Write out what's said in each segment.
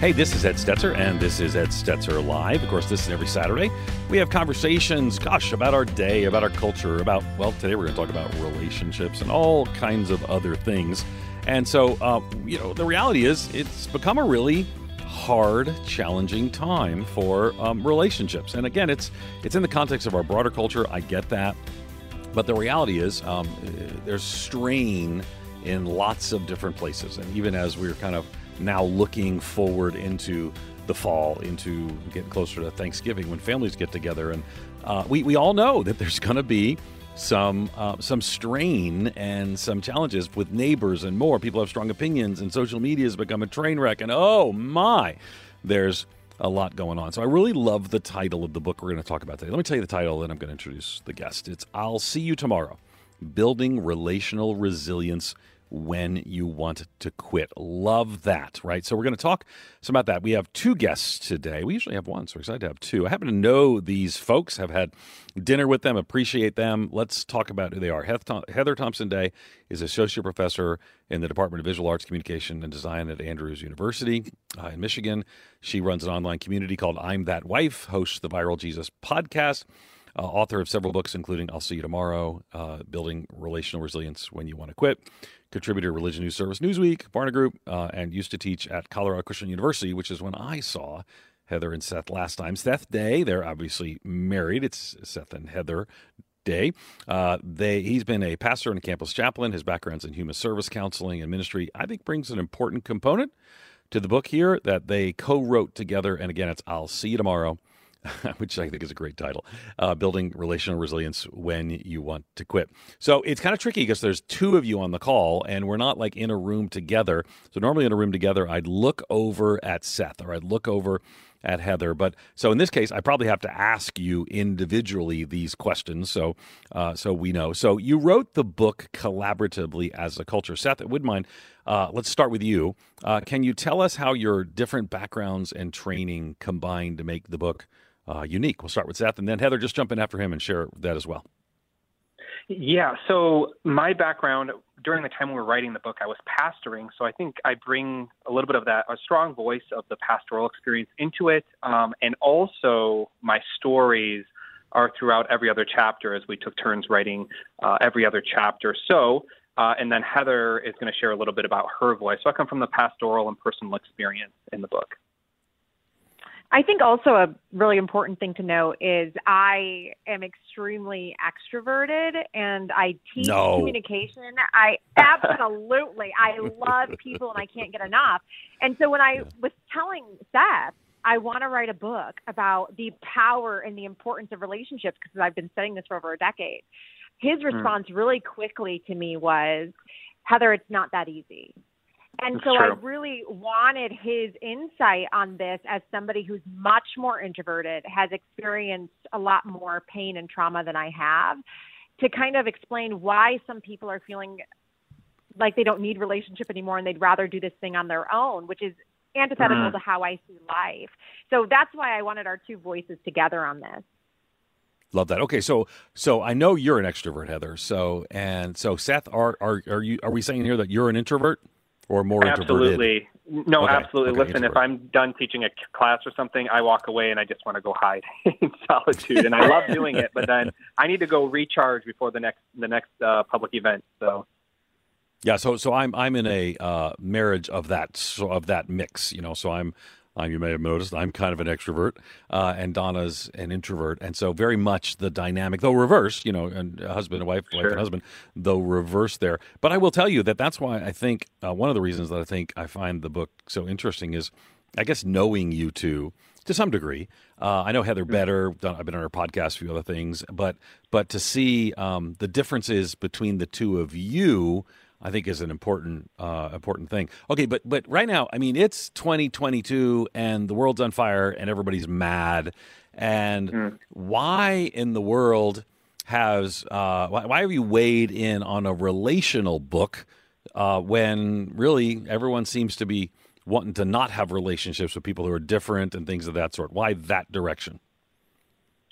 Hey, this is Ed Stetzer, and this is Ed Stetzer Live. Of course, this is every Saturday. We have conversations, gosh, about our day, about our culture, about, well, today we're going to talk about relationships and all kinds of other things. And so, uh, you know, the reality is it's become a really hard, challenging time for um, relationships. And again, it's it's in the context of our broader culture. I get that, but the reality is um, there's strain in lots of different places. And even as we're kind of now looking forward into the fall, into getting closer to Thanksgiving when families get together. And uh, we, we all know that there's going to be some uh, some strain and some challenges with neighbors and more. People have strong opinions, and social media has become a train wreck. And oh my, there's a lot going on. So I really love the title of the book we're going to talk about today. Let me tell you the title, and I'm going to introduce the guest. It's "I'll See You Tomorrow: Building Relational Resilience when you want to quit. Love that, right? So we're going to talk some about that. We have two guests today. We usually have one, so we're excited to have two. I happen to know these folks, have had dinner with them, appreciate them. Let's talk about who they are. Heather Thompson Day is associate professor in the Department of Visual Arts, Communication, and Design at Andrews University uh, in Michigan. She runs an online community called I'm That Wife, hosts the Viral Jesus podcast. Uh, author of several books, including I'll See You Tomorrow, uh, Building Relational Resilience When You Want to Quit contributor Religion News Service Newsweek, Barna Group, uh, and used to teach at Colorado Christian University, which is when I saw Heather and Seth last time. Seth Day, they're obviously married. It's Seth and Heather Day. Uh, they he's been a pastor and a campus chaplain. His background's in human service counseling and ministry. I think brings an important component to the book here that they co-wrote together. And again, it's I'll see you tomorrow. which I think is a great title, uh, Building Relational Resilience When You Want to Quit. So it's kind of tricky because there's two of you on the call and we're not like in a room together. So normally in a room together, I'd look over at Seth or I'd look over at Heather. But so in this case, I probably have to ask you individually these questions, so uh, so we know. So you wrote the book collaboratively as a culture. Seth, would mind. Uh, let's start with you. Uh, can you tell us how your different backgrounds and training combined to make the book uh, unique. We'll start with Seth, and then Heather, just jump in after him and share that as well. Yeah. So my background during the time we were writing the book, I was pastoring. So I think I bring a little bit of that, a strong voice of the pastoral experience into it. Um, and also my stories are throughout every other chapter as we took turns writing uh, every other chapter. So, uh, and then Heather is going to share a little bit about her voice. So I come from the pastoral and personal experience in the book. I think also a really important thing to know is I am extremely extroverted and I teach no. communication. I absolutely, I love people and I can't get enough. And so when I was telling Seth, I want to write a book about the power and the importance of relationships because I've been studying this for over a decade. His hmm. response mm. really quickly to me was, Heather, it's not that easy. And That's so true. I really wanted his insight on this as somebody who's much more introverted, has experienced a lot more pain and trauma than I have, to kind of explain why some people are feeling like they don't need relationship anymore and they'd rather do this thing on their own, which is antithetical mm. to how I see life. So that's why I wanted our two voices together on this. Love that. Okay, so so I know you're an extrovert, Heather. So and so Seth, are are are you are we saying here that you're an introvert? Or more absolutely introverted? no okay. absolutely okay, listen if i'm done teaching a class or something i walk away and i just want to go hide in solitude and i love doing it but then i need to go recharge before the next the next uh, public event so yeah so so i'm i'm in a uh, marriage of that so of that mix you know so i'm uh, you may have noticed I'm kind of an extrovert, uh, and Donna's an introvert, and so very much the dynamic, though reversed, you know, and husband and wife, sure. wife and husband, though reversed there. But I will tell you that that's why I think uh, one of the reasons that I think I find the book so interesting is, I guess, knowing you two to some degree. Uh, I know Heather better. I've been on her podcast, a few other things, but but to see um, the differences between the two of you I think is an important uh, important thing. Okay, but but right now, I mean, it's 2022 and the world's on fire and everybody's mad. And mm. why in the world has uh, why, why, have you weighed in on a relational book uh, when really everyone seems to be wanting to not have relationships with people who are different and things of that sort? Why that direction?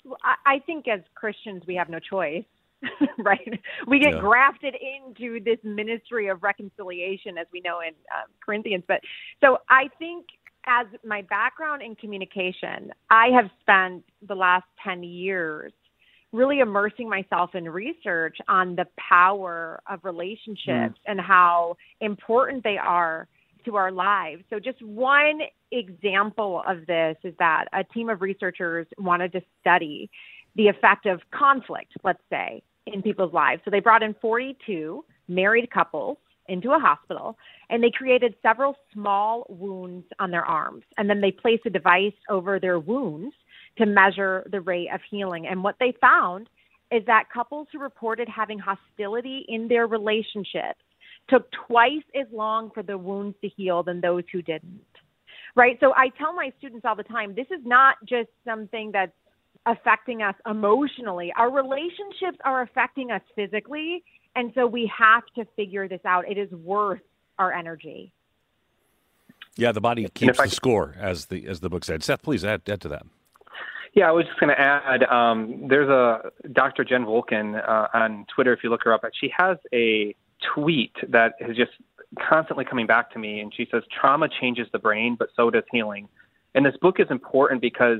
Well, I think as Christians, we have no choice. right? We get yeah. grafted into this ministry of reconciliation, as we know in um, Corinthians. But so I think as my background in communication, I have spent the last 10 years really immersing myself in research on the power of relationships mm. and how important they are to our lives. So, just one example of this is that a team of researchers wanted to study the effect of conflict, let's say, in people's lives. So, they brought in 42 married couples into a hospital and they created several small wounds on their arms. And then they placed a device over their wounds to measure the rate of healing. And what they found is that couples who reported having hostility in their relationships took twice as long for the wounds to heal than those who didn't. Right? So I tell my students all the time this is not just something that's affecting us emotionally. Our relationships are affecting us physically. And so we have to figure this out. It is worth our energy. Yeah, the body keeps I, the score, as the as the book said. Seth, please add, add to that. Yeah, I was just going to add. Um, there's a Dr. Jen Wolkin uh, on Twitter. If you look her up, she has a tweet that is just constantly coming back to me, and she says, "Trauma changes the brain, but so does healing." And this book is important because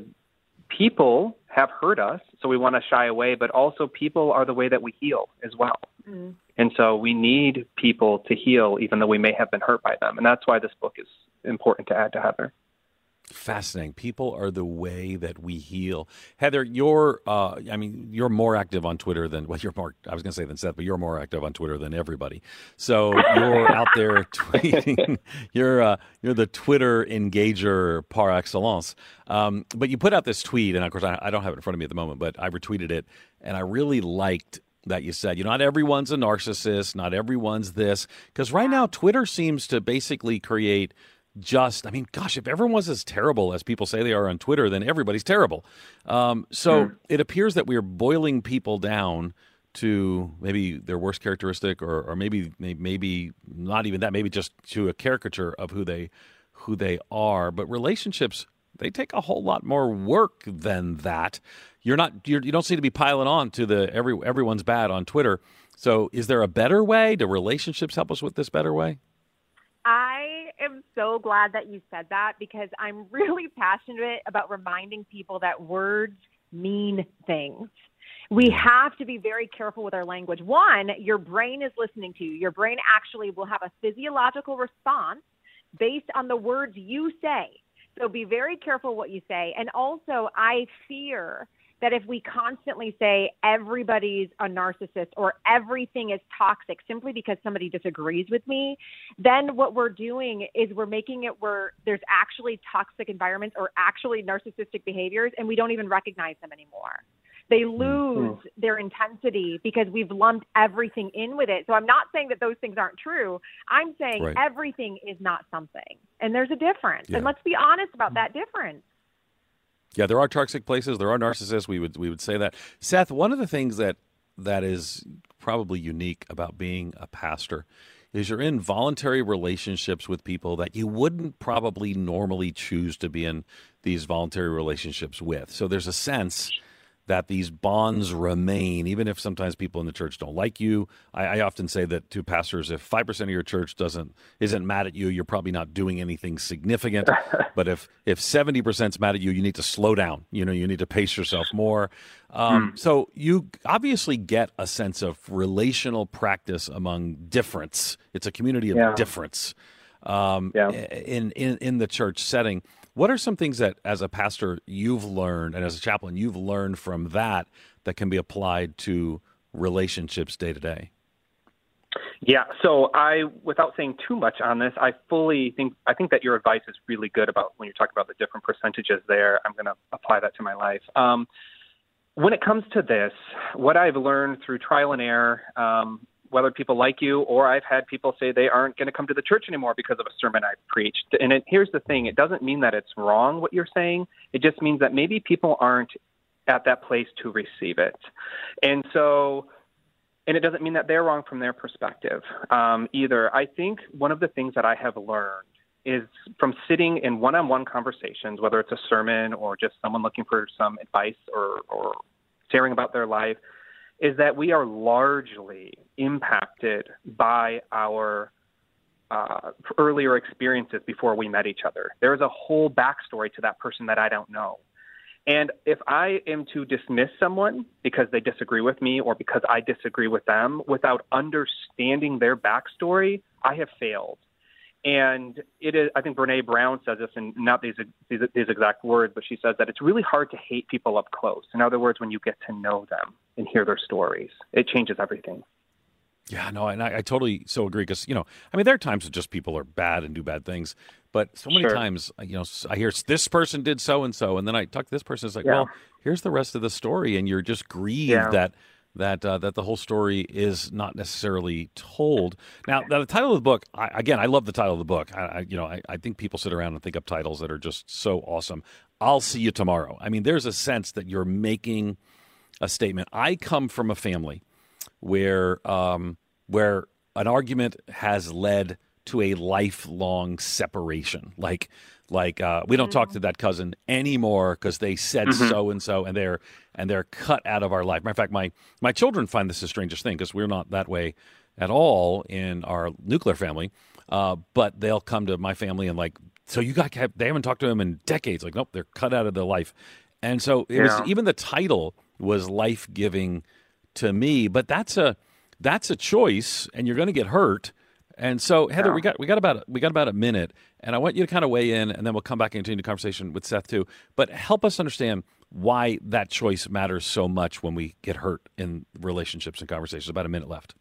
people have hurt us, so we want to shy away, but also people are the way that we heal as well. Mm. And so we need people to heal, even though we may have been hurt by them. And that's why this book is important to add to Heather. Fascinating. People are the way that we heal. Heather, you're, uh, I mean, you're more active on Twitter than, well, you're more, I was going to say than Seth, but you're more active on Twitter than everybody. So you're out there tweeting. You're, uh, you're the Twitter engager par excellence. Um, but you put out this tweet, and of course, I, I don't have it in front of me at the moment, but I retweeted it, and I really liked that you said. You know, not everyone's a narcissist, not everyone's this. Because right now, Twitter seems to basically create just, I mean, gosh, if everyone was as terrible as people say they are on Twitter, then everybody's terrible. Um, so mm. it appears that we're boiling people down to maybe their worst characteristic, or, or maybe maybe not even that, maybe just to a caricature of who they who they are. But relationships they take a whole lot more work than that. You're not you're, you don't seem to be piling on to the every everyone's bad on Twitter. So is there a better way? Do relationships help us with this better way? Am so glad that you said that because I'm really passionate about reminding people that words mean things. We have to be very careful with our language. One, your brain is listening to you. Your brain actually will have a physiological response based on the words you say. So be very careful what you say. And also, I fear that if we constantly say everybody's a narcissist or everything is toxic simply because somebody disagrees with me, then what we're doing is we're making it where there's actually toxic environments or actually narcissistic behaviors and we don't even recognize them anymore. They mm-hmm. lose mm-hmm. their intensity because we've lumped everything in with it. So I'm not saying that those things aren't true. I'm saying right. everything is not something. And there's a difference. Yeah. And let's be honest about that difference. Yeah, there are toxic places. There are narcissists. We would we would say that. Seth, one of the things that that is probably unique about being a pastor is you're in voluntary relationships with people that you wouldn't probably normally choose to be in these voluntary relationships with. So there's a sense that these bonds remain, even if sometimes people in the church don't like you. I, I often say that to pastors, if five percent of your church doesn't isn't mad at you, you're probably not doing anything significant. but if if seventy percent's mad at you, you need to slow down. You know, you need to pace yourself more. Um, hmm. So you obviously get a sense of relational practice among difference. It's a community of yeah. difference um, yeah. in, in in the church setting. What are some things that, as a pastor, you've learned, and as a chaplain, you've learned from that that can be applied to relationships day to day? Yeah, so I, without saying too much on this, I fully think I think that your advice is really good about when you're talking about the different percentages there. I'm going to apply that to my life. Um, when it comes to this, what I've learned through trial and error, um, whether people like you or I've had people say they aren't going to come to the church anymore because of a sermon I've preached. And it, here's the thing it doesn't mean that it's wrong what you're saying, it just means that maybe people aren't at that place to receive it. And so, and it doesn't mean that they're wrong from their perspective um, either. I think one of the things that I have learned is from sitting in one on one conversations, whether it's a sermon or just someone looking for some advice or, or sharing about their life is that we are largely impacted by our uh, earlier experiences before we met each other. There is a whole backstory to that person that I don't know. And if I am to dismiss someone because they disagree with me or because I disagree with them without understanding their backstory, I have failed. And it is, I think Brene Brown says this, and not these, these, these exact words, but she says that it's really hard to hate people up close. In other words, when you get to know them and hear their stories, it changes everything. Yeah, no, and I, I totally so agree because you know, I mean, there are times that just people are bad and do bad things, but so many Sure. times, you know, I hear this person did so and so, and then I talk to this person. It's like, Yeah. well, here's the rest of the story, and you're just grieved Yeah. that that uh, that the whole story is not necessarily told. Now, now the title of the book, I, again, I love the title of the book. I, I you know, I, I think people sit around and think up titles that are just so awesome. I'll see you tomorrow. I mean, there's a sense that you're making a statement. I come from a family where um, where an argument has led to a lifelong separation. Like like uh, we don't talk to that cousin anymore because they said so and so, and they're and they're cut out of our life. Matter of fact, my my children find this the strangest thing because we're not that way at all in our nuclear family. Uh, but they'll come to my family and like, so you got they haven't talked to them in decades. Like, nope, they're cut out of their life. And so it was even the title was life giving to me. But that's a that's a choice, and you're going to get hurt. And so, Heather, Yeah. we got we got about we got about a minute, and I want you to kind of weigh in, and then we'll come back and continue the conversation with Seth too. But help us understand why that choice matters so much when we get hurt in relationships and conversations. About a minute left.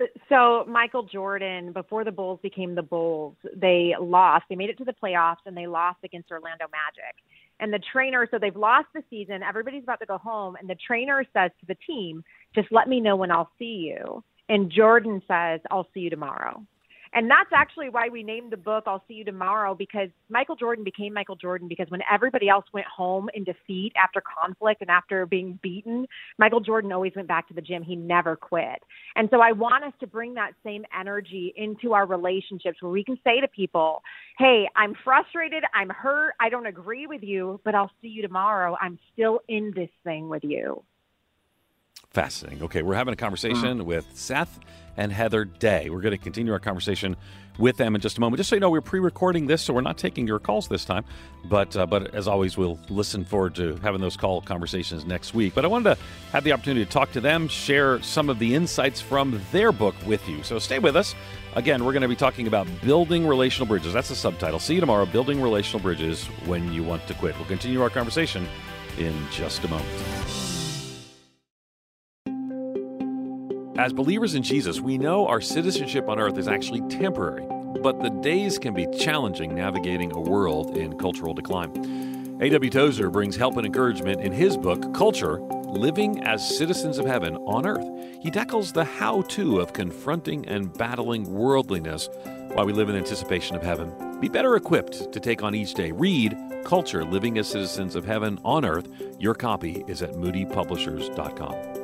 Uh, so Michael Jordan, before the Bulls became the Bulls, they lost. They made it to the playoffs and they lost against Orlando Magic. And the trainer, so they've lost the season. Everybody's about to go home, and the trainer says to the team, "Just let me know when I'll see you." And Jordan says, "I'll see you tomorrow." And that's actually why we named the book I'll See You Tomorrow because Michael Jordan became Michael Jordan because when everybody else went home in defeat after conflict and after being beaten, Michael Jordan always went back to the gym. He never quit. And so I want us to bring that same energy into our relationships where we can say to people, Hey, I'm frustrated. I'm hurt. I don't agree with you, but I'll see you tomorrow. I'm still in this thing with you. Fascinating. Okay, we're having a conversation with Seth and Heather Day. We're going to continue our conversation with them in just a moment. Just so you know, we're pre-recording this, so we're not taking your calls this time. But uh, but as always, we'll listen forward to having those call conversations next week. But I wanted to have the opportunity to talk to them, share some of the insights from their book with you. So stay with us. Again, we're going to be talking about building relational bridges. That's the subtitle. See you tomorrow. Building relational bridges when you want to quit. We'll continue our conversation in just a moment. As believers in Jesus, we know our citizenship on earth is actually temporary, but the days can be challenging navigating a world in cultural decline. A.W. Tozer brings help and encouragement in his book, Culture Living as Citizens of Heaven on Earth. He tackles the how to of confronting and battling worldliness while we live in anticipation of heaven. Be better equipped to take on each day. Read Culture Living as Citizens of Heaven on Earth. Your copy is at moodypublishers.com.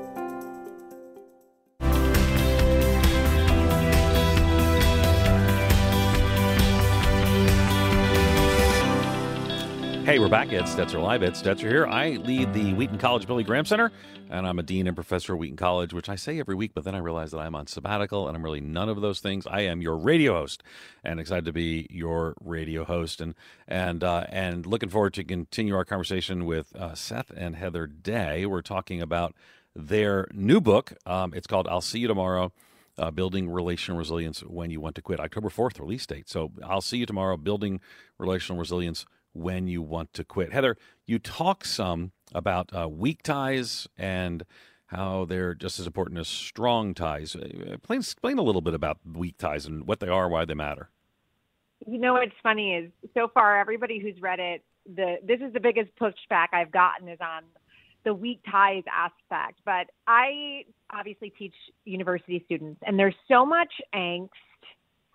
Hey, we're back. Ed Stetzer Live. Ed Stetzer here. I lead the Wheaton College Billy Graham Center, and I'm a dean and professor at Wheaton College, which I say every week, but then I realize that I'm on sabbatical, and I'm really none of those things. I am your radio host, and excited to be your radio host, and and uh, and looking forward to continue our conversation with uh, Seth and Heather Day. We're talking about their new book. Um, it's called "I'll See You Tomorrow." uh, building relational resilience when you want to quit. October 4th release date. So I'll see you tomorrow, building relational resilience when you want to quit. Heather, you talk some about uh, weak ties and how they're just as important as strong ties. Uh, Explain, explain a little bit about weak ties and what they are, why they matter. You know what's funny is so far everybody who's read it, the this is the biggest pushback I've gotten is on the weak ties aspect. But I obviously teach university students, and there's so much angst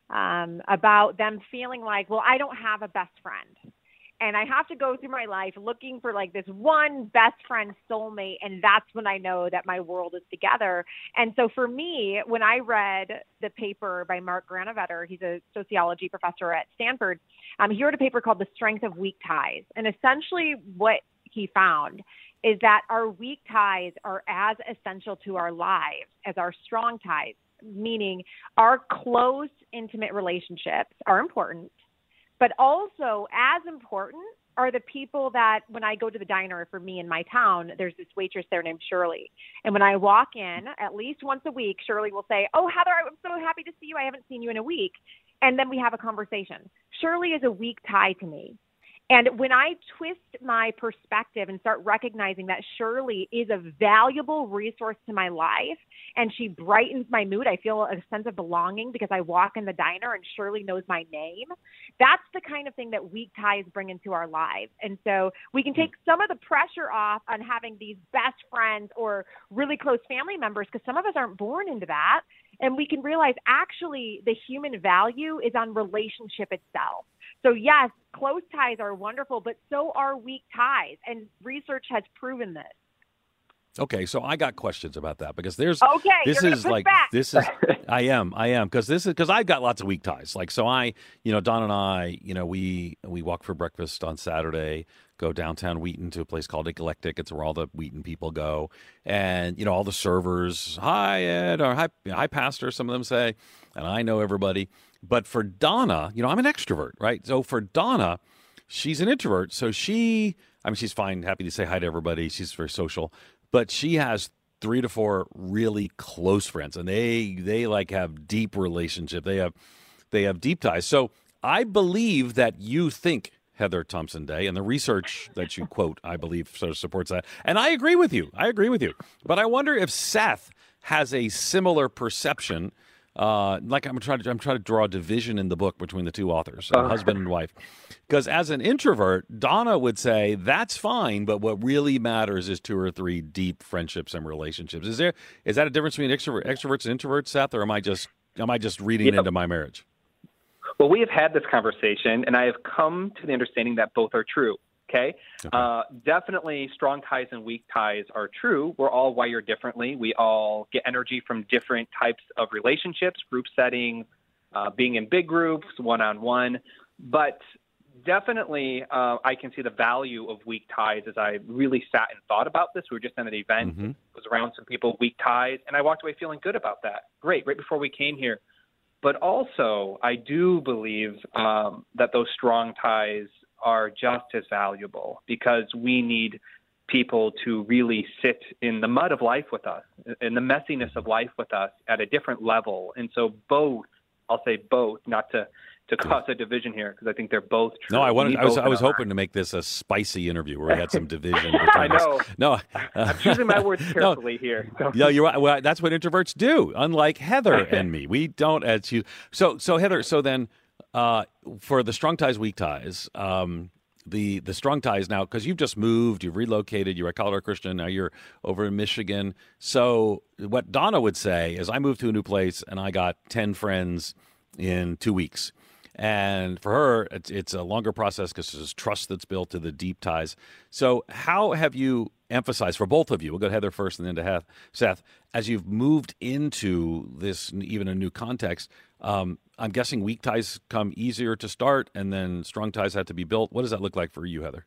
um, about them feeling like, well, I don't have a best friend. And I have to go through my life looking for like this one best friend soulmate. And that's when I know that my world is together. And so for me, when I read the paper by Mark Granovetter, he's a sociology professor at Stanford, um, he wrote a paper called The Strength of Weak Ties. And essentially what he found is that our weak ties are as essential to our lives as our strong ties. meaning our close, intimate relationships are important, but also as important are the people that when I go to the diner for me in my town, there's this waitress there named Shirley. And when I walk in, at least once a week, Shirley will say, Oh, Heather, I'm so happy to see you. I haven't seen you in a week. And then we have a conversation. Shirley is a weak tie to me. And when I twist my perspective and start recognizing that Shirley is a valuable resource to my life and she brightens my mood, I feel a sense of belonging because I walk in the diner and Shirley knows my name. That's the kind of thing that weak ties bring into our lives. And so we can take some of the pressure off on having these best friends or really close family members because some of us aren't born into that. And we can realize actually the human value is on relationship itself. So, yes, close ties are wonderful, but so are weak ties. And research has proven this. Okay, so I got questions about that because there's okay. This is like back. this is I am I am because this is because I've got lots of weak ties. Like so, I you know Don and I you know we we walk for breakfast on Saturday, go downtown Wheaton to a place called Eclectic. It's where all the Wheaton people go, and you know all the servers. Hi Ed or hi hi Pastor. Some of them say, and I know everybody. But for Donna, you know, I'm an extrovert, right? So for Donna, she's an introvert. So she, I mean, she's fine, happy to say hi to everybody. She's very social, but she has three to four really close friends, and they they like have deep relationship. They have they have deep ties. So I believe that you think Heather Thompson Day, and the research that you quote, I believe, sort of supports that. And I agree with you. I agree with you. But I wonder if Seth has a similar perception uh, like I'm trying to I'm trying to draw a division in the book between the two authors, uh, husband and wife. Because as an introvert, Donna would say that's fine, but what really matters is two or three deep friendships and relationships. Is there is that a difference between extrovert, extroverts and introverts, Seth, or am I just am I just reading into my marriage? Well, we have had this conversation, and I have come to the understanding that both are true. Okay. okay. Uh, definitely, strong ties and weak ties are true. We're all wired differently. We all get energy from different types of relationships, group settings, uh, being in big groups, one on one. But definitely, uh, I can see the value of weak ties as I really sat and thought about this. We were just at an event, mm-hmm. was around some people, weak ties, and I walked away feeling good about that. Great, right before we came here. But also, I do believe um, that those strong ties are just as valuable because we need people to really sit in the mud of life with us, in the messiness of life with us at a different level. And so both, I'll say both, not to to cause a division here because I think they're both true. No, I wanted. I was, I was hoping to make this a spicy interview where we had some division. I know. Us. No, uh, I'm choosing my words carefully no, here. So. Yeah, you're right. Well, that's what introverts do. Unlike Heather and me, we don't as you. So, so Heather. So then, uh, for the strong ties, weak ties, um, the the strong ties now because you've just moved, you've relocated, you're at Colorado Christian, now you're over in Michigan. So what Donna would say is, I moved to a new place and I got ten friends in two weeks. And for her, it's, it's a longer process because there's trust that's built to the deep ties. So, how have you emphasized for both of you? We'll go to Heather first and then to Seth. As you've moved into this, even a new context, um, I'm guessing weak ties come easier to start, and then strong ties have to be built. What does that look like for you, Heather?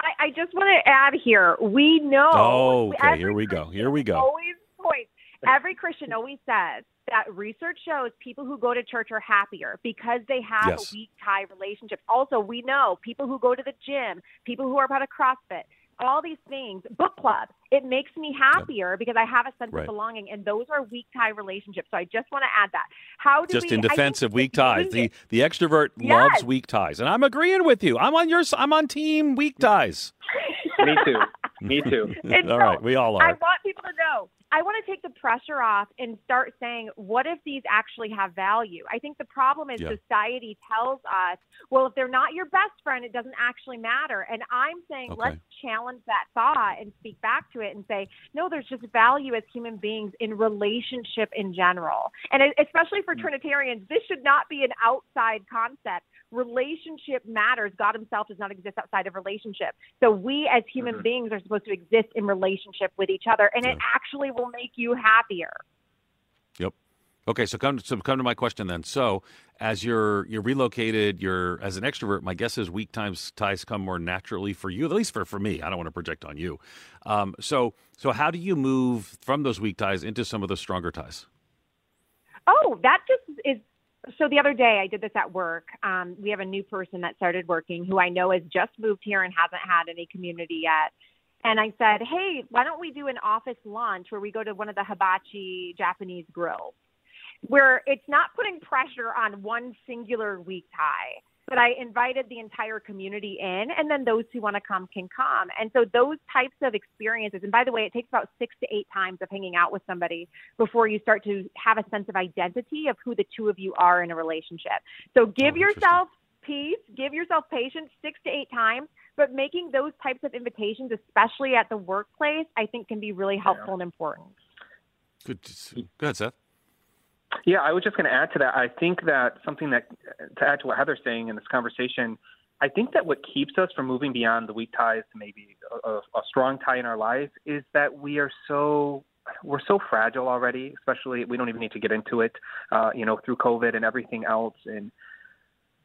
I, I just want to add here. We know. Oh, okay. Here we go. Here we go. Always points. Every Christian always says that research shows people who go to church are happier because they have yes. a weak tie relationship. Also, we know people who go to the gym, people who are part of CrossFit, all these things, book club, it makes me happier yep. because I have a sense right. of belonging, and those are weak tie relationships. So I just want to add that. How do just we, in defense of weak ties? The the extrovert yes. loves weak ties, and I'm agreeing with you. I'm on your. I'm on team weak ties. me too. Me too. all so, right, we all are. I want people to know I want to take the pressure off and start saying, what if these actually have value? I think the problem is yeah. society tells us, well, if they're not your best friend, it doesn't actually matter. And I'm saying, okay. let's challenge that thought and speak back to it and say, no, there's just value as human beings in relationship in general. And especially for mm. Trinitarians, this should not be an outside concept relationship matters. God Himself does not exist outside of relationship. So we as human mm-hmm. beings are supposed to exist in relationship with each other, and yeah. it actually will make you happier. Yep. Okay, so come so come to my question then. So as you're you're relocated, you're as an extrovert. My guess is weak times ties come more naturally for you, at least for for me. I don't want to project on you. Um, so so how do you move from those weak ties into some of the stronger ties? Oh, that just is. So the other day I did this at work. Um, we have a new person that started working who I know has just moved here and hasn't had any community yet. And I said, hey, why don't we do an office lunch where we go to one of the hibachi Japanese grills, where it's not putting pressure on one singular weak tie but I invited the entire community in, and then those who want to come can come. And so those types of experiences, and by the way, it takes about six to eight times of hanging out with somebody before you start to have a sense of identity of who the two of you are in a relationship. So oh, give oh, yourself peace, give yourself patience six to eight times, but making those types of invitations, especially at the workplace, I think can be really helpful yeah. and important. Good. Go ahead, Seth. Yeah, I was just going to add to that. I think that something that, to add to what Heather's saying in this conversation, I think that what keeps us from moving beyond the weak ties to maybe a, a, strong tie in our lives is that we are so we're so fragile already. Especially, we don't even need to get into it, uh, you know, through COVID and everything else, and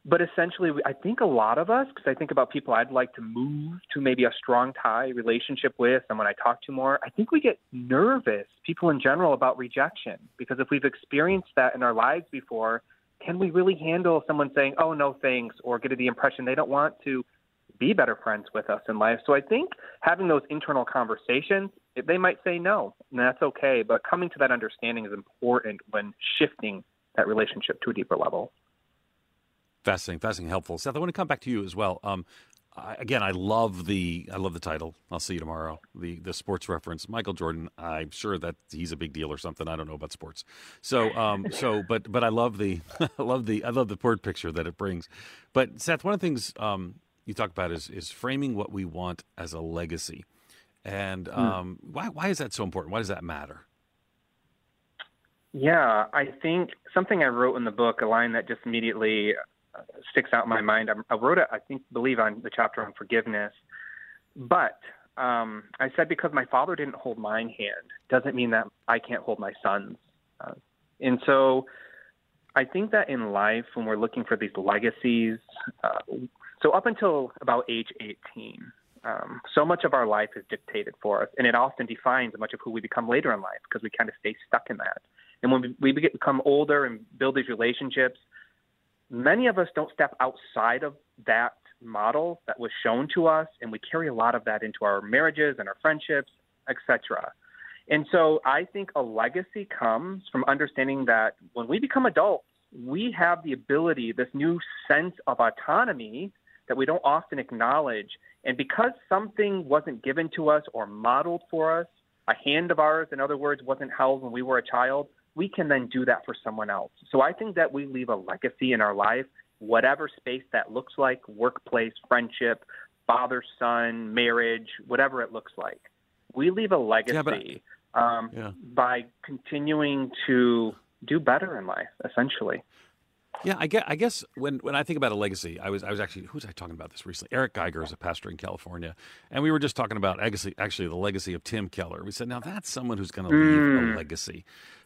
but essentially, I think a lot of us, because I think about people I'd like to move to maybe a strong tie relationship with, someone I talk to more, I think we get nervous, people in general, about rejection. Because if we've experienced that in our lives before, can we really handle someone saying, oh, no thanks, or get the impression they don't want to be better friends with us in life? So I think having those internal conversations, they might say no, and that's okay. But coming to that understanding is important when shifting that relationship to a deeper level. Fascinating, fascinating, helpful. Seth, I want to come back to you as well. Um, I, again, I love the I love the title. I'll see you tomorrow. The the sports reference, Michael Jordan. I'm sure that he's a big deal or something. I don't know about sports. So um, so but but I love the I love the I love the word picture that it brings. But Seth, one of the things um, you talk about is is framing what we want as a legacy. And hmm. um, why why is that so important? Why does that matter? Yeah, I think something I wrote in the book, a line that just immediately sticks out in my mind. I, wrote it, I think, believe on the chapter on forgiveness, but um, I said because my father didn't hold mine hand doesn't mean that I can't hold my son's. Uh, and so I think that in life, when we're looking for these legacies, uh, so up until about age 18, um, so much of our life is dictated for us, and it often defines much of who we become later in life because we kind of stay stuck in that. And when we, we become older and build these relationships, many of us don't step outside of that model that was shown to us, and we carry a lot of that into our marriages and our friendships, etc. And so I think a legacy comes from understanding that when we become adults, we have the ability, this new sense of autonomy that we don't often acknowledge. And because something wasn't given to us or modeled for us, a hand of ours, in other words, wasn't held when we were a child, we can then do that for someone else. So I think that we leave a legacy in our life, whatever space that looks like workplace, friendship, father son, marriage, whatever it looks like. We leave a legacy yeah, um, yeah. by continuing to do better in life, essentially. Yeah, I guess, I guess when, when I think about a legacy, I was I was actually who was I talking about this recently? Eric Geiger is a pastor in California, and we were just talking about actually, actually the legacy of Tim Keller. We said now that's someone who's going to leave mm. a legacy.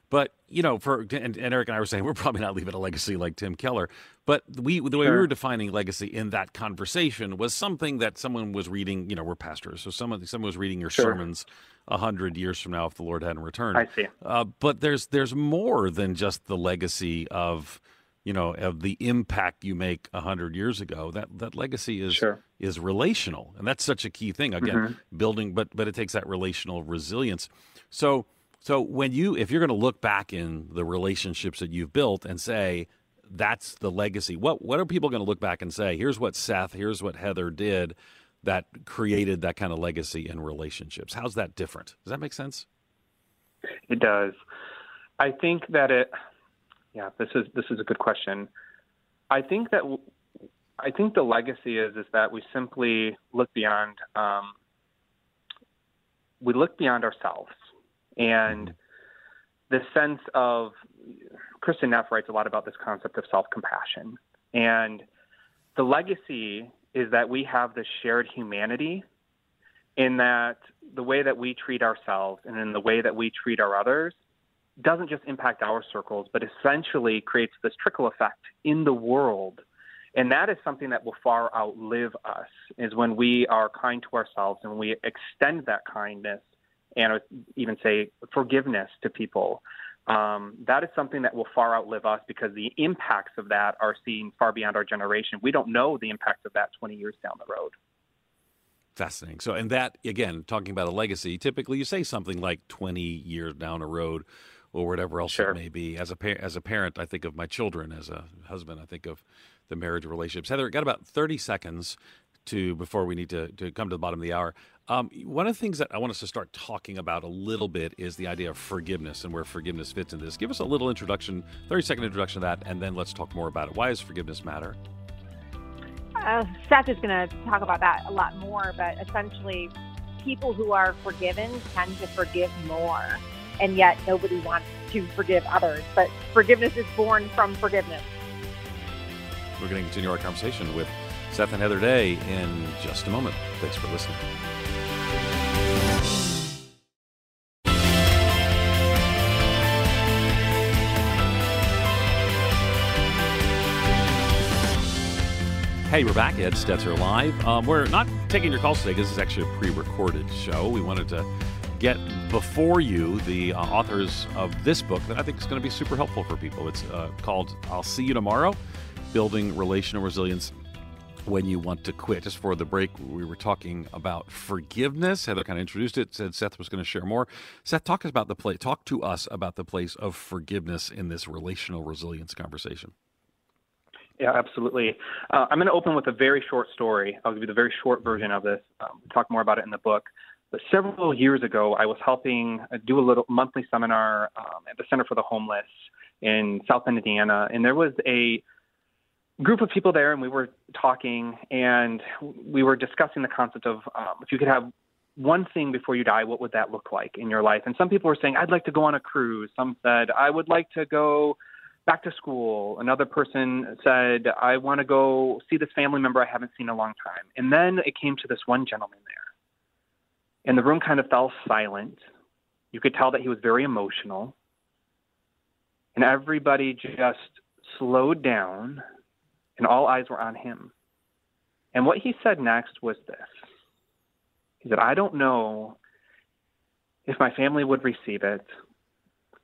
But you know, for and, and, Eric and I were saying we're probably not leaving a legacy like Tim Keller. But we the way sure. we were defining legacy in that conversation was something that someone was reading. You know, we're pastors, so someone someone was reading your sure. sermons a hundred years from now if the Lord hadn't returned. I see. Uh, but there's there's more than just the legacy of you know of the impact you make a hundred years ago. That that legacy is sure. is relational, and that's such a key thing. Again, mm-hmm. building, but but it takes that relational resilience. So so when you, if you're going to look back in the relationships that you've built and say that's the legacy, what what are people going to look back and say? Here's what Seth, here's what Heather did that created that kind of legacy in relationships. How's that different? Does that make sense? It does. I think that it. Yeah, this is this is a good question. I think that I think the legacy is is that we simply look beyond um, we look beyond ourselves and mm-hmm. the sense of Kristin Neff writes a lot about this concept of self compassion. And the legacy is that we have this shared humanity in that the way that we treat ourselves and in the way that we treat our others doesn't just impact our circles, but essentially creates this trickle effect in the world. And that is something that will far outlive us, is when we are kind to ourselves and we extend that kindness and even say forgiveness to people. um, that is something that will far outlive us because the impacts of that are seen far beyond our generation. We don't know the impact of that 20 years down the road. Fascinating. So, and that again, talking about a legacy, typically you say something like 20 years down the road or whatever else sure. it may be. As a par- as a parent, I think of my children. As a husband, I think of the marriage relationships. Heather, got about 30 seconds to before we need to, to come to the bottom of the hour. Um, one of the things that I want us to start talking about a little bit is the idea of forgiveness and where forgiveness fits in this. Give us a little introduction, 30 second introduction to that, and then let's talk more about it. Why does forgiveness matter? Uh, Seth is going to talk about that a lot more, but essentially, people who are forgiven tend to forgive more, and yet nobody wants to forgive others. But forgiveness is born from forgiveness. We're going to continue our conversation with Seth and Heather Day in just a moment. Thanks for listening. Hey, we're back. Ed Stetzer Live. Um, we're not taking your calls today because this is actually a pre recorded show. We wanted to get before you the uh, authors of this book that I think is going to be super helpful for people. It's uh, called I'll See You Tomorrow Building Relational Resilience When You Want to Quit. Just for the break, we were talking about forgiveness. Heather kind of introduced it, said Seth was going to share more. Seth, talk about the place, talk to us about the place of forgiveness in this relational resilience conversation. Yeah, absolutely. Uh, I'm going to open with a very short story. I'll give you the very short version of this. Um, talk more about it in the book. But several years ago, I was helping uh, do a little monthly seminar um, at the Center for the Homeless in South Bend, Indiana, and there was a group of people there, and we were talking, and we were discussing the concept of um, if you could have one thing before you die, what would that look like in your life? And some people were saying, I'd like to go on a cruise. Some said, I would like to go back to school. Another person said, I want to go see this family member I haven't seen in a long time. And then it came to this one gentleman there. And the room kind of fell silent. You could tell that he was very emotional. And everybody just slowed down, and all eyes were on him. And what he said next was this He said, I don't know if my family would receive it.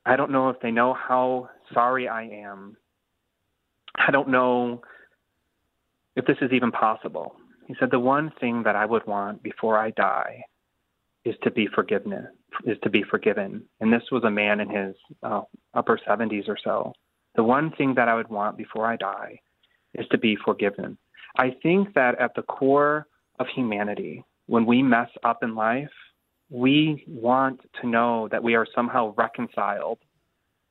I don't know if they know how sorry I am. I don't know if this is even possible. He said, The one thing that I would want before I die is to be forgiven, is to be forgiven. And this was a man in his uh, upper 70s or so. The one thing that I would want before I die is to be forgiven. I think that at the core of humanity, when we mess up in life, we want to know that we are somehow reconciled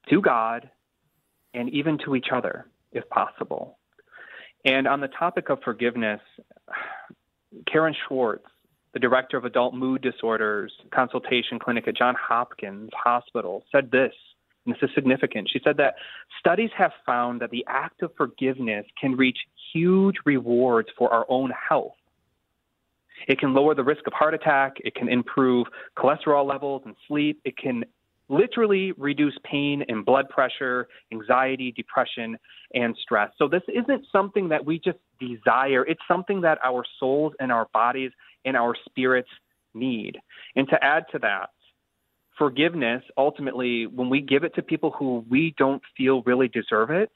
to God and even to each other, if possible. And on the topic of forgiveness, Karen Swartz, the director of adult mood disorders consultation clinic at Johns Hopkins Hospital, said this, and this is significant. She said that studies have found that the act of forgiveness can reach huge rewards for our own health. It can lower the risk of heart attack. It can improve cholesterol levels and sleep. It can literally reduce pain and blood pressure, anxiety, depression, and stress. So this isn't something that we just desire. It's something that our souls and our bodies and our spirits need. And to add to that, forgiveness ultimately, when we give it to people who we don't feel really deserve it,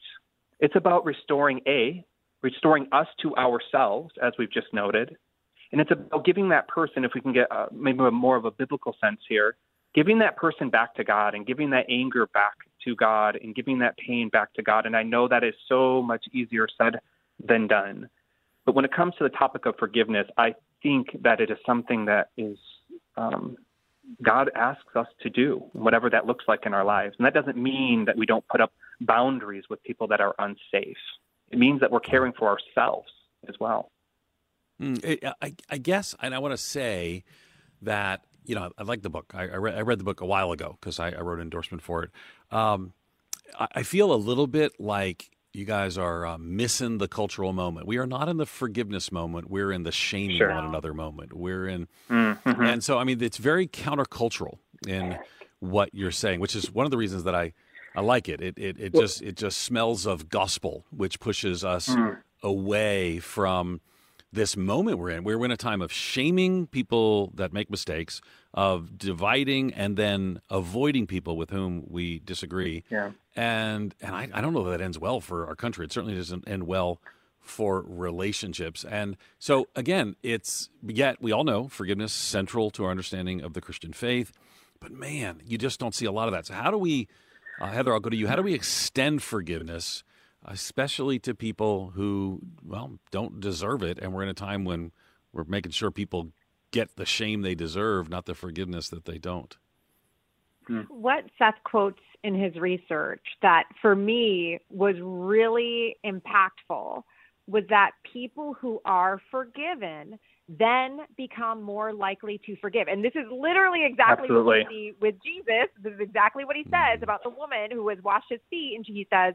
it's about restoring A, restoring us to ourselves, as we've just noted. And it's about giving that person, if we can get uh, maybe more of a biblical sense here, giving that person back to God and giving that anger back to God and giving that pain back to God. And I know that is so much easier said than done. But when it comes to the topic of forgiveness, I think that it is something that is um, God asks us to do, whatever that looks like in our lives. And that doesn't mean that we don't put up boundaries with people that are unsafe. It means that we're caring for ourselves as well. Mm, I, I guess, and I want to say that you know, I like the book. I, I, read, I read the book a while ago because I, I, wrote an endorsement for it. Um, I, I, feel a little bit like you guys are uh, missing the cultural moment. We are not in the forgiveness moment. We're in the shaming sure. one another moment. We're in, mm-hmm. and so I mean, it's very countercultural in what you're saying, which is one of the reasons that I, I like it. It it, it well, just it just smells of gospel, which pushes us mm. away from this moment we're in. We're in a time of shaming people that make mistakes, of dividing and then avoiding people with whom we disagree. Yeah. And and I, I don't know that, that ends well for our country. It certainly doesn't end well for relationships. And so again, it's yet we all know forgiveness central to our understanding of the Christian faith. But man, you just don't see a lot of that. So how do we, uh, Heather? I'll go to you. How do we extend forgiveness, especially to people who well don't deserve it? And we're in a time when we're making sure people get the shame they deserve, not the forgiveness that they don't. Hmm. What Seth quotes in his research that for me was really impactful was that people who are forgiven then become more likely to forgive. And this is literally exactly Absolutely. what we see with Jesus. This is exactly what he says about the woman who has washed his feet. And he says,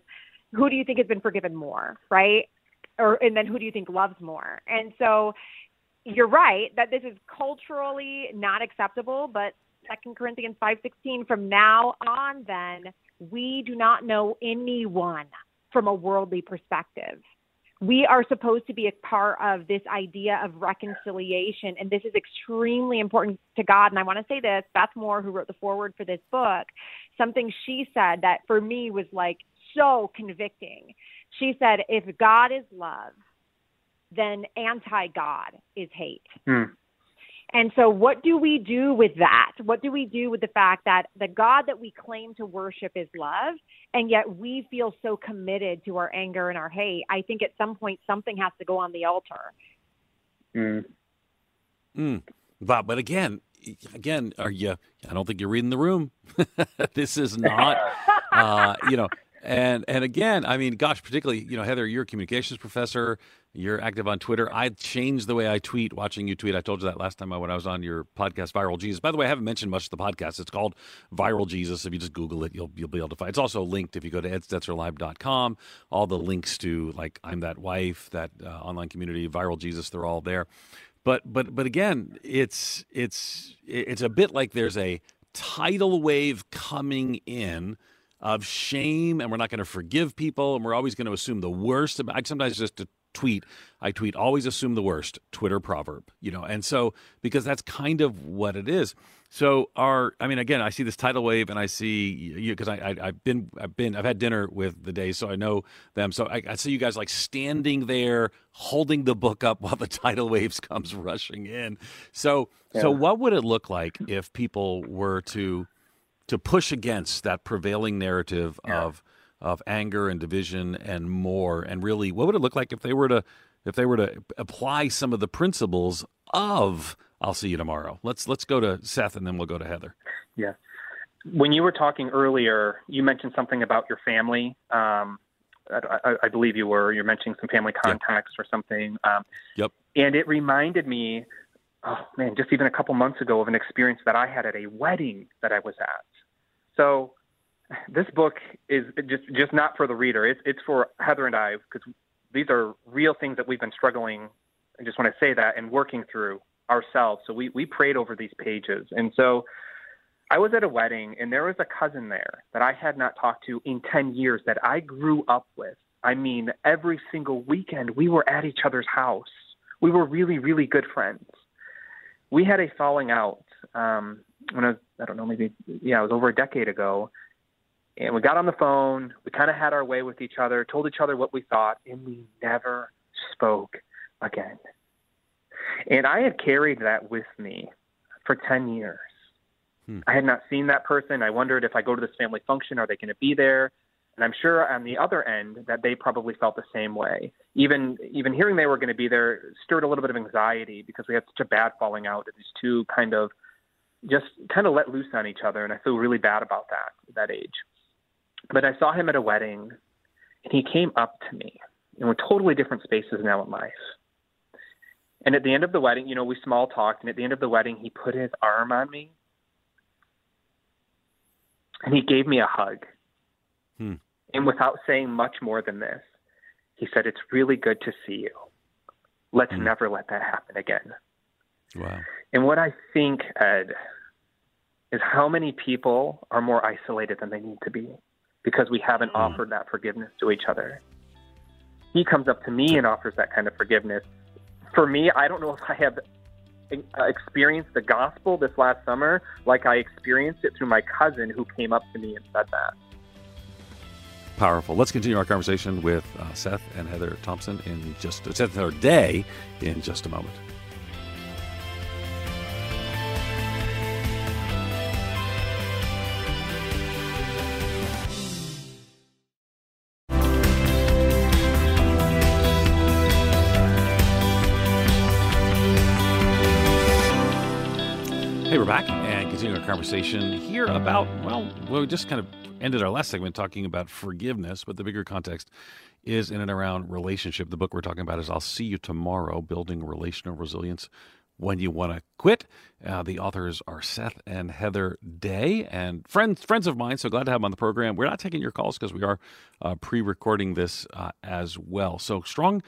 Who do you think has been forgiven more? Right? Or, and then who do you think loves more? And so you're right that this is culturally not acceptable, but Second Corinthians 5:16 from now on then we do not know anyone from a worldly perspective. We are supposed to be a part of this idea of reconciliation, and this is extremely important to God. And I want to say this Beth Moore, who wrote the foreword for this book, something she said that for me was like so convicting. She said, If God is love, then anti God is hate. Hmm. And so, what do we do with that? What do we do with the fact that the God that we claim to worship is love, and yet we feel so committed to our anger and our hate? I think at some point something has to go on the altar. Mm. Mm. But, but again, again, are you? I don't think you're reading the room. this is not, uh, you know. And and again, I mean, gosh, particularly, you know, Heather, you're a communications professor. You're active on Twitter. I changed the way I tweet watching you tweet. I told you that last time I, when I was on your podcast, Viral Jesus. By the way, I haven't mentioned much of the podcast. It's called Viral Jesus. If you just Google it, you'll you'll be able to find. it. It's also linked if you go to edstetzerlive.com. All the links to like I'm that wife, that uh, online community, Viral Jesus, they're all there. But but but again, it's it's it's a bit like there's a tidal wave coming in of shame and we're not going to forgive people and we're always going to assume the worst. I sometimes just tweet, I tweet always assume the worst, Twitter proverb, you know. And so because that's kind of what it is. So our I mean again, I see this tidal wave and I see you because I, I have been I've been I've had dinner with the days so I know them. So I, I see you guys like standing there holding the book up while the tidal waves comes rushing in. So yeah. so what would it look like if people were to to push against that prevailing narrative yeah. of of anger and division and more and really what would it look like if they were to if they were to apply some of the principles of I'll see you tomorrow. Let's let's go to Seth and then we'll go to Heather. Yeah. When you were talking earlier, you mentioned something about your family. Um, I, I, believe you were. You're mentioning some family contacts yep. or something. Um, yep. And it reminded me, oh man, just even a couple months ago of an experience that I had at a wedding that I was at. So this book is just just not for the reader. It's it's for Heather and I because these are real things that we've been struggling. I just want to say that and working through ourselves. So we we prayed over these pages, and so I was at a wedding, and there was a cousin there that I had not talked to in ten years that I grew up with. I mean, every single weekend we were at each other's house. We were really really good friends. We had a falling out um, when I was I don't know, maybe yeah, it was over a decade ago. And we got on the phone. We kind of had our way with each other, told each other what we thought, and we never spoke again. And I had carried that with me for 10 years. Hmm. I had not seen that person. I wondered if I go to this family function, are they going to be there? And I'm sure on the other end that they probably felt the same way. Even even hearing they were going to be there stirred a little bit of anxiety because we had such a bad falling out of these two kind of just kind of let loose on each other, and I feel really bad about that at that age. But I saw him at a wedding, and he came up to me, and we're totally different spaces now in life. And at the end of the wedding, you know, we small talked, and at the end of the wedding, he put his arm on me, and he gave me a hug. Hmm. And without saying much more than this, he said, "It's really good to see you. Let's hmm. never let that happen again." Wow. And what I think, Ed, is how many people are more isolated than they need to be because we haven't mm. offered that forgiveness to each other. He comes up to me and offers that kind of forgiveness. For me, I don't know if I have experienced the gospel this last summer like I experienced it through my cousin who came up to me and said that. Powerful. Let's continue our conversation with uh, Seth and Heather Thompson in just Seth and Heather Day in just a moment. Conversation here about, well, we just kind of ended our last segment talking about forgiveness, but the bigger context is in and around relationship. The book we're talking about is I'll See You Tomorrow Building Relational Resilience When You Want to Quit. Uh, the authors are Seth and Heather Day, and friends friends of mine. So glad to have them on the program. We're not taking your calls because we are uh, pre recording this uh, as well. So strong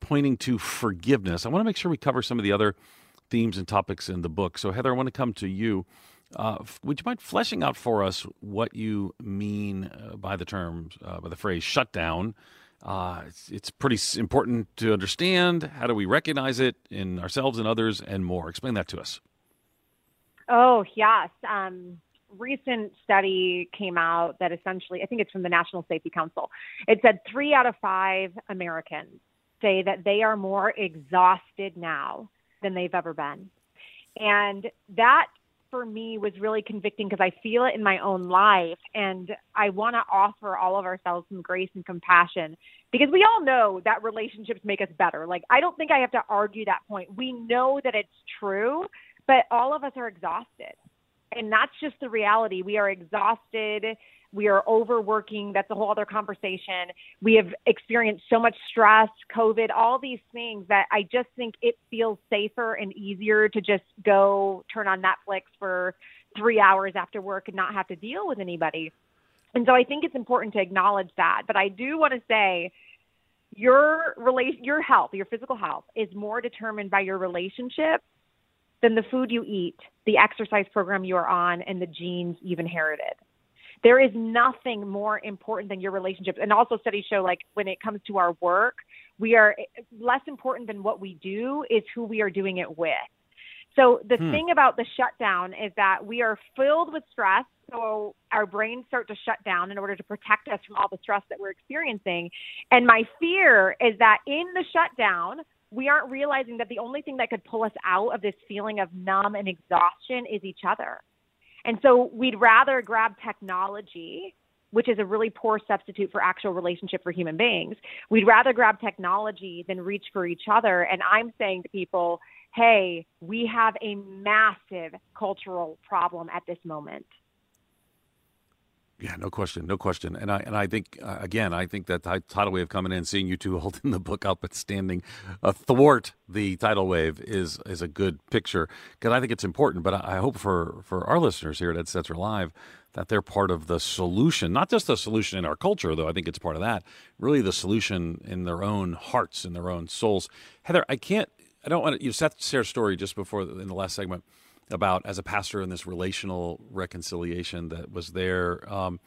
pointing to forgiveness. I want to make sure we cover some of the other themes and topics in the book. So, Heather, I want to come to you. Uh, would you mind fleshing out for us what you mean uh, by the term, uh, by the phrase shutdown? Uh, it's, it's, pretty important to understand. How do we recognize it in ourselves and others and more? Explain that to us. Oh, yes. Um, recent study came out that essentially, I think it's from the National Safety Council. It said three out of five Americans say that they are more exhausted now than they've ever been. And that for me was really convicting because I feel it in my own life. And I want to offer all of ourselves some grace and compassion because we all know that relationships make us better. Like, I don't think I have to argue that point. We know that it's true, but all of us are exhausted. And that's just the reality. We are exhausted we are overworking. That's a whole other conversation. We have experienced so much stress, COVID, all these things that I just think it feels safer and easier to just go turn on Netflix for three hours after work and not have to deal with anybody. And so I think it's important to acknowledge that. But I do want to say, your relation, your health, your physical health is more determined by your relationship than the food you eat, the exercise program you are on, and the genes you've inherited there is nothing more important than your relationships. And also, studies show like when it comes to our work, we are less important than what we do is who we are doing it with. So the hmm. thing about the shutdown is that we are filled with stress. So our brains start to shut down in order to protect us from all the stress that we're experiencing. And my fear is that in the shutdown, we aren't realizing that the only thing that could pull us out of this feeling of numb and exhaustion is each other. And so we'd rather grab technology, which is a really poor substitute for actual relationship for human beings. We'd rather grab technology than reach for each other. And I'm saying to people, hey, we have a massive cultural problem at this moment. Yeah, no question, no question. And I and I think uh, again, I think that the tidal wave coming in, seeing you two holding the book up but standing athwart the tidal wave is is a good picture because I think it's important. But I, I, hope for for our listeners here at Ed Stetzer Live that they're part of the solution, not just the solution in our culture, though I think it's part of that. Really, the solution in their own hearts, in their own souls. Heather, I can't. I don't want to. You Seth shared a story just before in the last segment about as a pastor in this relational reconciliation that was there. Um,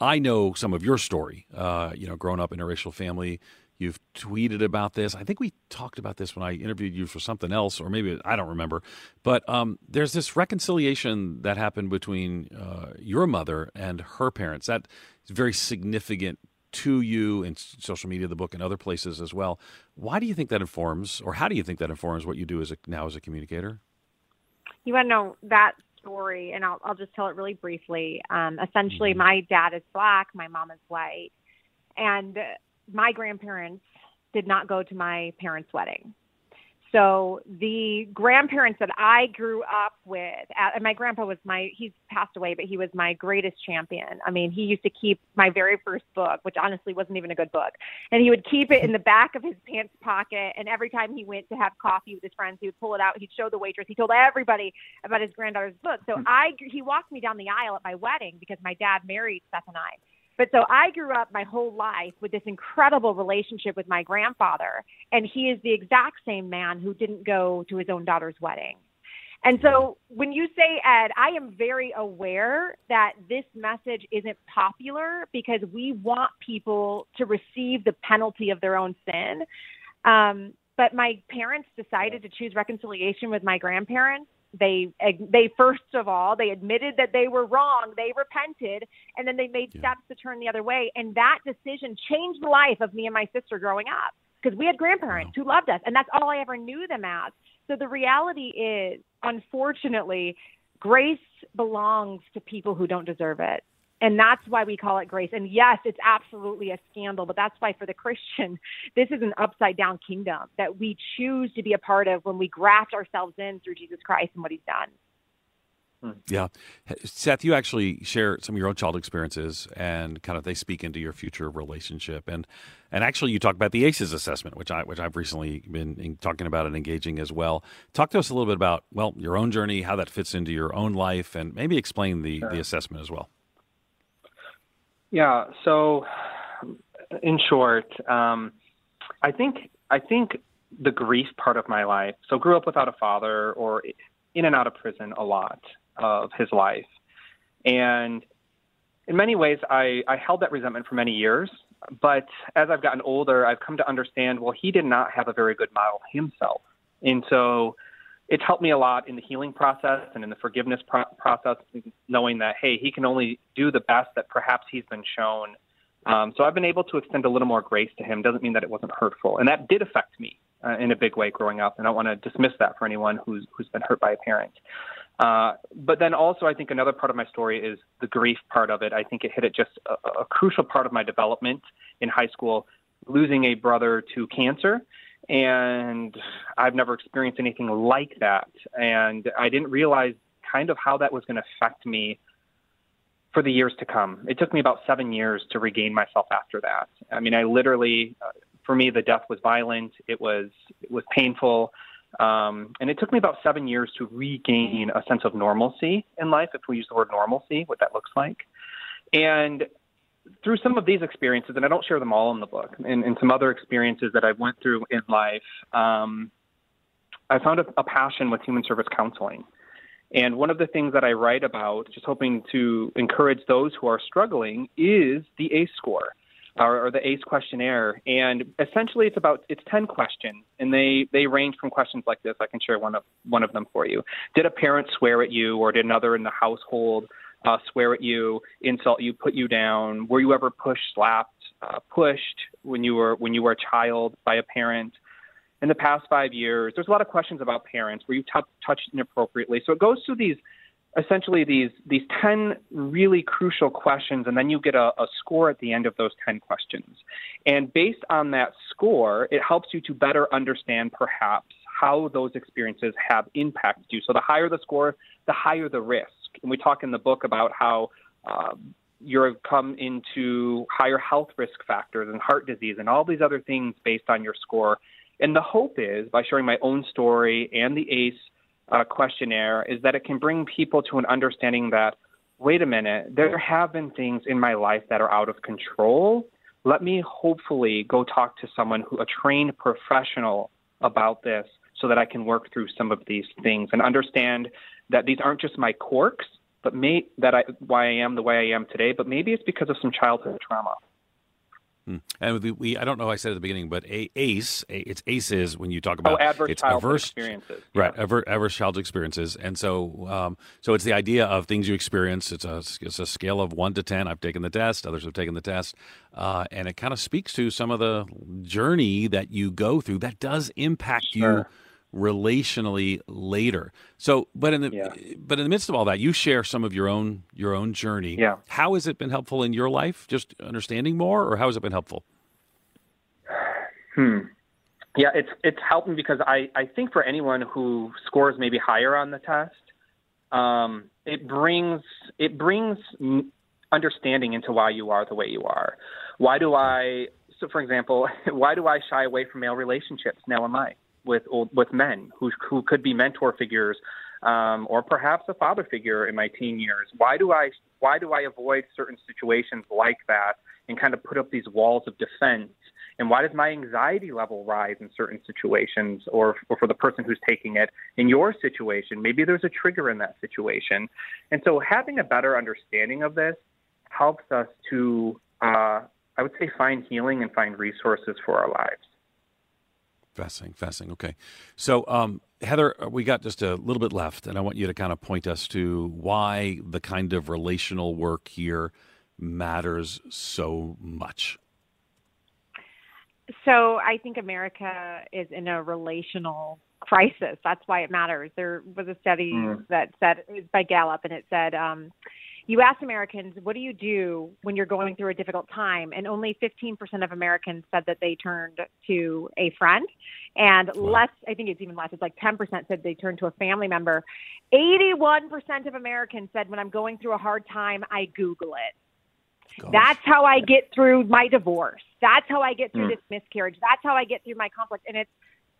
I know some of your story. Uh, you know, growing up in a racial family, you've tweeted about this. I think we talked about this when I interviewed you for something else, or maybe I don't remember. But um, there's this reconciliation that happened between uh, your mother and her parents. That is very significant to you in social media, the book, and other places as well. Why do you think that informs, or how do you think that informs what you do as a, now as a communicator? You want to know that story, and I'll, I'll just tell it really briefly. Um, essentially, mm-hmm. my dad is black, my mom is white, and my grandparents did not go to my parents' wedding. So the grandparents that I grew up with, uh, and my grandpa was my, he's passed away, but he was my greatest champion. I mean, he used to keep my very first book, which honestly wasn't even a good book, and he would keep it in the back of his pants pocket. And every time he went to have coffee with his friends, he would pull it out. He'd show the waitress. He told everybody about his granddaughter's book. So hmm. I, he walked me down the aisle at my wedding because my dad married Seth and I. But so I grew up my whole life with this incredible relationship with my grandfather, and he is the exact same man who didn't go to his own daughter's wedding. And so when you say, Ed, I am very aware that this message isn't popular because we want people to receive the penalty of their own sin. Um, But my parents decided to choose reconciliation with my grandparents. They they first of all they admitted that they were wrong. They repented, and then they made yeah. steps to turn the other way. And that decision changed the life of me and my sister growing up because we had grandparents wow. who loved us, and that's all I ever knew them as. So the reality is, unfortunately, grace belongs to people who don't deserve it. And that's why we call it grace. And yes, it's absolutely a scandal, but that's why for the Christian, this is an upside down kingdom that we choose to be a part of when we graft ourselves in through Jesus Christ and what he's done. Hmm. Yeah. Seth, you actually share some of your own child experiences and kind of they speak into your future relationship. And and actually you talk about the ACEs assessment, which I which I've recently been talking about and engaging as well. Talk to us a little bit about, well, your own journey, how that fits into your own life, and maybe explain the, sure. the assessment as well. Yeah. So, in short, um, I think I think the grief part of my life. So, grew up without a father, or in and out of prison a lot of his life, and in many ways, I, I held that resentment for many years. But as I've gotten older, I've come to understand. Well, he did not have a very good model himself, and so it's helped me a lot in the healing process and in the forgiveness pro- process, knowing that hey, he can only do the best that perhaps he's been shown. Um, so I've been able to extend a little more grace to him. Doesn't mean that it wasn't hurtful, and that did affect me uh, in a big way growing up. And I don't want to dismiss that for anyone who's who's been hurt by a parent. Uh, but then also, I think another part of my story is the grief part of it. I think it hit at just a, a crucial part of my development in high school, losing a brother to cancer and I've never experienced anything like that. And I didn't realize kind of how that was going to affect me for the years to come. It took me about seven years to regain myself after that. I mean, I literally, uh, for me, the death was violent. It was it was painful, um, and it took me about seven years to regain a sense of normalcy in life. If we use the word normalcy, what that looks like, and through some of these experiences, and I don't share them all in the book, and, and some other experiences that I went through in life, um, I found a, a passion with human service counseling. And one of the things that I write about, just hoping to encourage those who are struggling, is the ACE score or, or, the ACE questionnaire. And essentially, it's about it's ten questions, and they they range from questions like this. I can share one of one of them for you. Did a parent swear at you, or did another in the household uh, swear at you, insult you, put you down? Were you ever pushed, slapped, uh, pushed when you were when you were a child by a parent? In the past five years, there's a lot of questions about parents. Were you t- touched inappropriately? So it goes through these essentially these these 10 really crucial questions and then you get a, a, score at the end of those 10 questions and based on that score it helps you to better understand perhaps how those experiences have impacted you so the higher the score the higher the risk and we talk in the book about how uh, you're come into higher health risk factors and heart disease and all these other things based on your score. And the hope is, by sharing my own story and the ACE uh, questionnaire, is that it can bring people to an understanding that, wait a minute, there have been things in my life that are out of control. Let me hopefully go talk to someone who, a trained professional about this, so that I can work through some of these things and understand that these aren't just my quirks, but may that I why I am the way I am today, but maybe it's because of some childhood trauma. Hmm. And we, we, I don't know. I said at the beginning, but a, ACE, a, it's ACEs when you talk about oh, adverse it's adverse experiences, right? Adverse, adverse childhood experiences, and so um, so it's the idea of things you experience. It's a it's a scale of one to ten. I've taken the test. Others have taken the test, uh, and it kind of speaks to some of the journey that you go through that does impact sure. you relationally later. So, but in the yeah. but in the midst of all that, you share some of your own your own journey. Yeah. How has it been helpful in your life? Just understanding more, or how has it been helpful? Hmm. Yeah, it's it's helping because I I think for anyone who scores maybe higher on the test, um, it brings it brings understanding into why you are the way you are. Why do I? So, for example, why do I shy away from male relationships now in life? With with men who who could be mentor figures um, or perhaps a father figure in my teen years. Why do I why do I avoid certain situations like that and kind of put up these walls of defense? And why does my anxiety level rise in certain situations or, or for the person who's taking it in your situation? Maybe there's a trigger in that situation. And so having a better understanding of this helps us to, uh, I would say, find healing and find resources for our lives. Fascinating, fascinating. Okay. So, um, Heather, we got just a little bit left, and I want you to kind of point us to why the kind of relational work here matters so much. So, I think America is in a relational crisis. That's why it matters. There was a study mm. that said, it was by Gallup, and it said, um, you asked Americans, what do you do when you're going through a difficult time? And only 15% of Americans said that they turned to a friend. And wow. less, I think it's even less, it's like 10% said they turned to a family member. 81% of Americans said, when I'm going through a hard time, I Google it. Gosh. That's how I get through my divorce. That's how I get through mm. this miscarriage. That's how I get through my conflict. And it's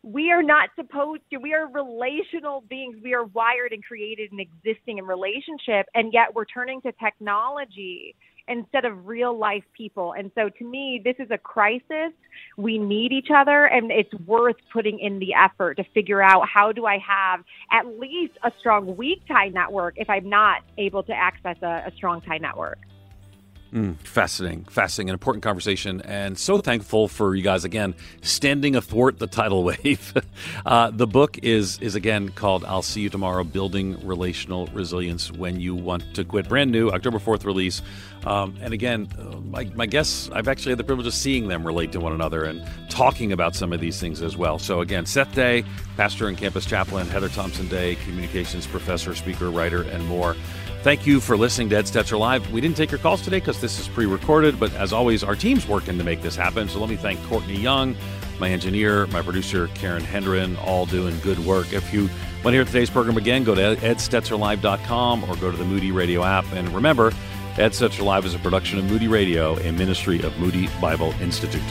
we are not supposed to. We are relational beings. We are wired and created and existing in relationship, and yet we're turning to technology instead of real life people. And so to me, this is a crisis. We need each other, and it's worth putting in the effort to figure out how do I have at least a strong weak tie network if I'm not able to access a, a strong tie network. Mm, fascinating, fascinating, an important conversation, and so thankful for you guys again standing athwart the tidal wave. uh, the book is is again called "I'll See You Tomorrow: Building Relational Resilience When You Want to Quit." Brand new, October fourth release. Um, and again, uh, my, my guests, I've actually had the privilege of seeing them relate to one another and talking about some of these things as well. So again, Seth Day, pastor and campus chaplain, Heather Thompson Day, communications professor, speaker, writer, and more. Thank you for listening to Ed Stetzer Live. We didn't take your calls today because this is pre recorded, but as always, our team's working to make this happen. So let me thank Courtney Young, my engineer, my producer, Karen Hendren, all doing good work. If you want to hear today's program again, go to edstetzerlive.com or go to the Moody Radio app. And remember, Ed Stetzer Live is a production of Moody Radio, a ministry of Moody Bible Institute.